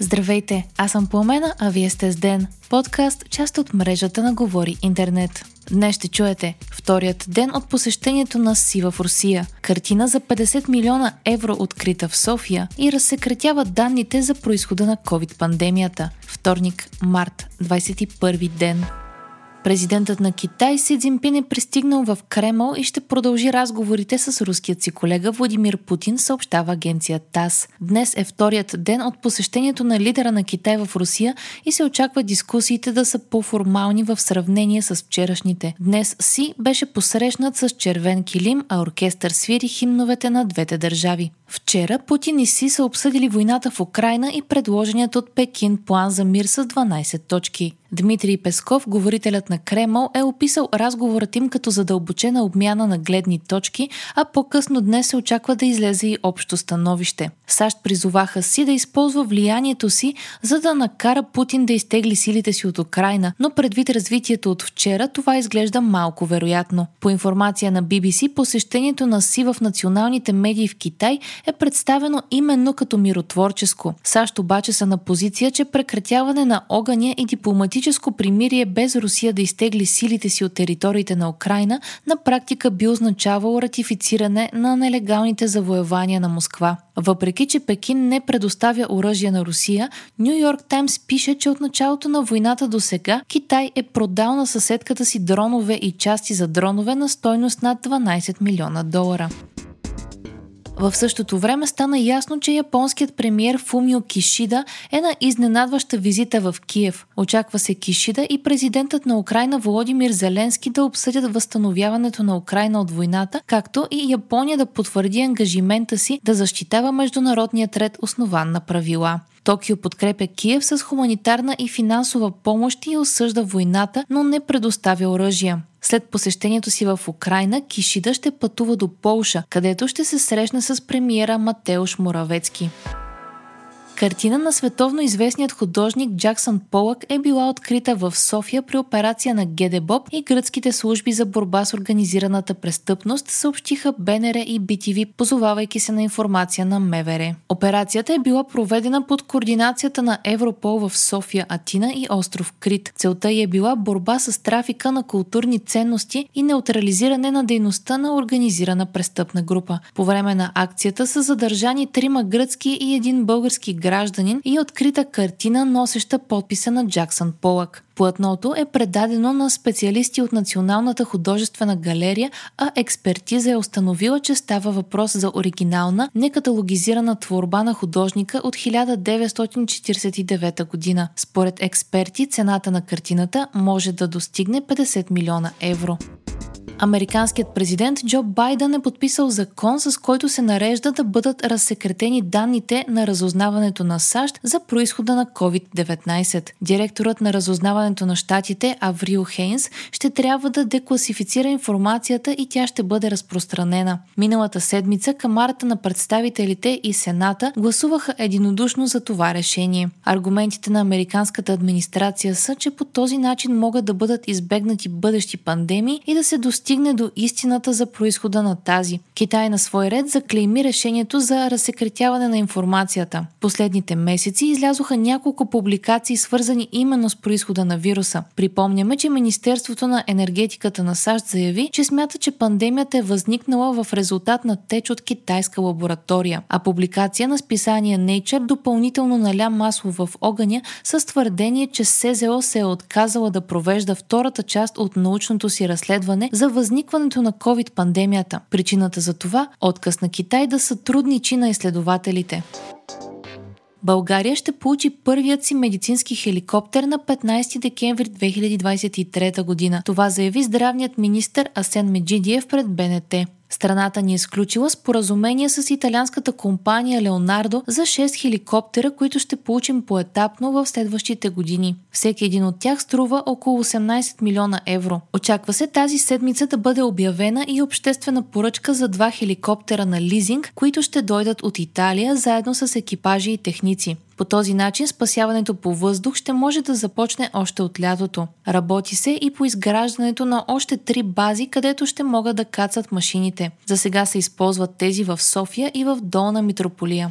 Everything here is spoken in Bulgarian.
Здравейте, аз съм Пламена, а вие сте с Ден, подкаст, част от мрежата на Говори Интернет. Днес ще чуете вторият ден от посещението на Си в Русия, картина за 50 милиона евро открита в София и разсекретява данните за происхода на COVID-пандемията. Вторник, март, 21 ден. Президентът на Китай Си Цзинпин е пристигнал в Кремъл и ще продължи разговорите с руският си колега Владимир Путин, съобщава агенция ТАС. Днес е вторият ден от посещението на лидера на Китай в Русия и се очаква дискусиите да са по-формални в сравнение с вчерашните. Днес Си беше посрещнат с червен килим, а оркестър свири химновете на двете държави. Вчера Путин и Си са обсъдили войната в Украина и предложеният от Пекин план за мир с 12 точки. Дмитрий Песков, говорителят на Кремъл, е описал разговорът им като задълбочена обмяна на гледни точки, а по-късно днес се очаква да излезе и общо становище. САЩ призоваха си да използва влиянието си, за да накара Путин да изтегли силите си от Украина, но предвид развитието от вчера, това изглежда малко вероятно. По информация на BBC, посещението на Си в националните медии в Китай е представено именно като миротворческо. САЩ обаче са на позиция, че прекратяване на огъня и дипломатическо примирие без Русия да изтегли силите си от териториите на Украина на практика би означавало ратифициране на нелегалните завоевания на Москва. Въпреки, че Пекин не предоставя оръжие на Русия, Нью Йорк Таймс пише, че от началото на войната до сега Китай е продал на съседката си дронове и части за дронове на стойност над 12 милиона долара. В същото време стана ясно, че японският премьер Фумио Кишида е на изненадваща визита в Киев. Очаква се Кишида и президентът на Украина Володимир Зеленски да обсъдят възстановяването на Украина от войната, както и Япония да потвърди ангажимента си да защитава международният ред основан на правила. Токио подкрепя Киев с хуманитарна и финансова помощ и осъжда войната, но не предоставя оръжия. След посещението си в Украина, Кишида ще пътува до Полша, където ще се срещне с премиера Матеуш Моравецки. Картина на световно известният художник Джаксън Полък е била открита в София при операция на ГДБОП и гръцките служби за борба с организираната престъпност съобщиха БНР и BTV, позовавайки се на информация на МВР. Операцията е била проведена под координацията на Европол в София, Атина и остров Крит. Целта е била борба с трафика на културни ценности и неутрализиране на дейността на организирана престъпна група. По време на акцията са задържани трима гръцки и един български гражданин и открита картина, носеща подписа на Джаксън Полък. Платното е предадено на специалисти от Националната художествена галерия, а експертиза е установила, че става въпрос за оригинална, некаталогизирана творба на художника от 1949 година. Според експерти, цената на картината може да достигне 50 милиона евро. Американският президент Джо Байден е подписал закон, с който се нарежда да бъдат разсекретени данните на разузнаването на САЩ за происхода на COVID-19. Директорът на разузнаването на щатите Аврил Хейнс ще трябва да декласифицира информацията и тя ще бъде разпространена. Миналата седмица Камарата на представителите и Сената гласуваха единодушно за това решение. Аргументите на американската администрация са, че по този начин могат да бъдат избегнати бъдещи пандемии и да се достигнат стигне до истината за происхода на тази. Китай на свой ред заклейми решението за разсекретяване на информацията. Последните месеци излязоха няколко публикации, свързани именно с происхода на вируса. Припомняме, че Министерството на енергетиката на САЩ заяви, че смята, че пандемията е възникнала в резултат на теч от китайска лаборатория, а публикация на списание Nature допълнително наля масло в огъня с твърдение, че СЗО се е отказала да провежда втората част от научното си разследване за възникването на COVID-пандемията. Причината за това – отказ на Китай да сътрудничи на изследователите. България ще получи първият си медицински хеликоптер на 15 декември 2023 година. Това заяви здравният министр Асен Меджидиев пред БНТ. Страната ни е изключила споразумение с италианската компания Леонардо за 6 хеликоптера, които ще получим поетапно в следващите години. Всеки един от тях струва около 18 милиона евро. Очаква се тази седмица да бъде обявена и обществена поръчка за два хеликоптера на лизинг, които ще дойдат от Италия заедно с екипажи и техници. По този начин спасяването по въздух ще може да започне още от лятото. Работи се и по изграждането на още три бази, където ще могат да кацат машините. За сега се използват тези в София и в Долна Митрополия.